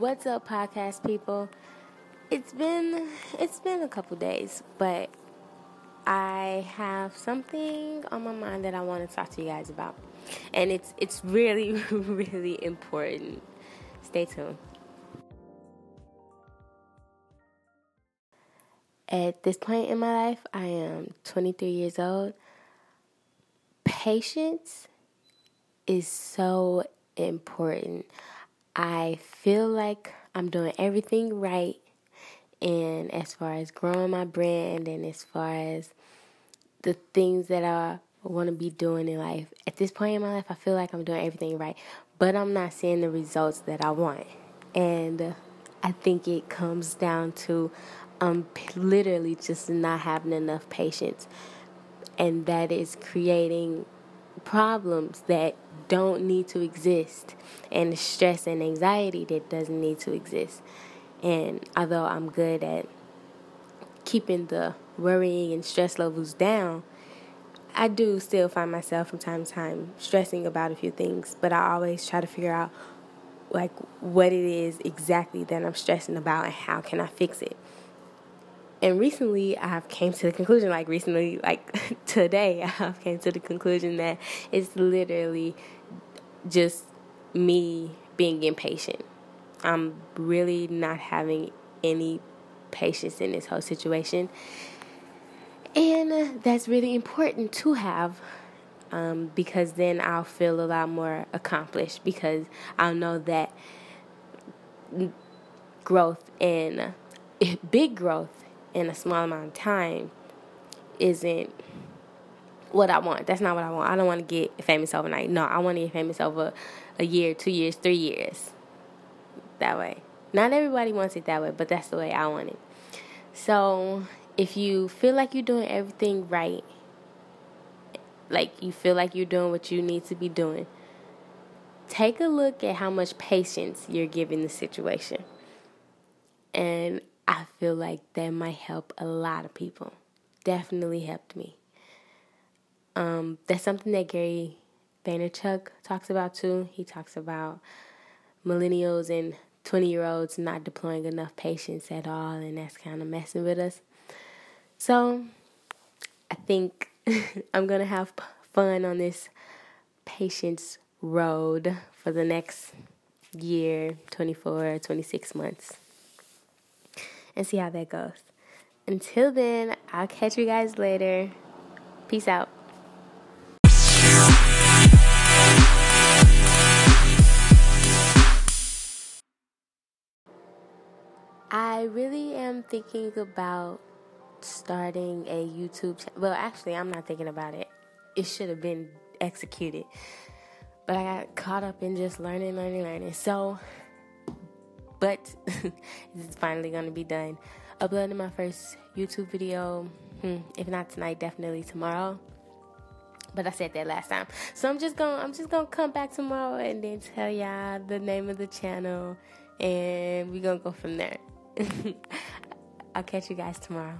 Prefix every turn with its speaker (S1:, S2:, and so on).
S1: What's up, podcast people? It's been it's been a couple days, but I have something on my mind that I want to talk to you guys about, and it's it's really really important. Stay tuned. At this point in my life, I am 23 years old. Patience is so important. I feel like I'm doing everything right. And as far as growing my brand and as far as the things that I want to be doing in life, at this point in my life, I feel like I'm doing everything right. But I'm not seeing the results that I want. And I think it comes down to um, literally just not having enough patience. And that is creating problems that don't need to exist and stress and anxiety that doesn't need to exist. And although I'm good at keeping the worrying and stress levels down, I do still find myself from time to time stressing about a few things, but I always try to figure out like what it is exactly that I'm stressing about and how can I fix it and recently I've came to the conclusion like recently like today I've came to the conclusion that it's literally just me being impatient. I'm really not having any patience in this whole situation. And that's really important to have um, because then I'll feel a lot more accomplished because I'll know that growth and big growth in a small amount of time isn't what I want. That's not what I want. I don't want to get famous overnight. No, I want to get famous over a year, two years, three years. That way. Not everybody wants it that way, but that's the way I want it. So if you feel like you're doing everything right, like you feel like you're doing what you need to be doing, take a look at how much patience you're giving the situation. And feel like that might help a lot of people. Definitely helped me. Um, that's something that Gary Vaynerchuk talks about too. He talks about millennials and 20 year olds not deploying enough patience at all, and that's kind of messing with us. So, I think I'm going to have fun on this patience road for the next year, 24, 26 months and see how that goes. Until then, I'll catch you guys later. Peace out. I really am thinking about starting a YouTube channel. Well, actually, I'm not thinking about it. It should have been executed. But I got caught up in just learning, learning, learning. So but it's finally gonna be done. Uploading my first YouTube video, hmm, if not tonight, definitely tomorrow. But I said that last time, so I'm just gonna I'm just gonna come back tomorrow and then tell y'all the name of the channel, and we're gonna go from there. I'll catch you guys tomorrow.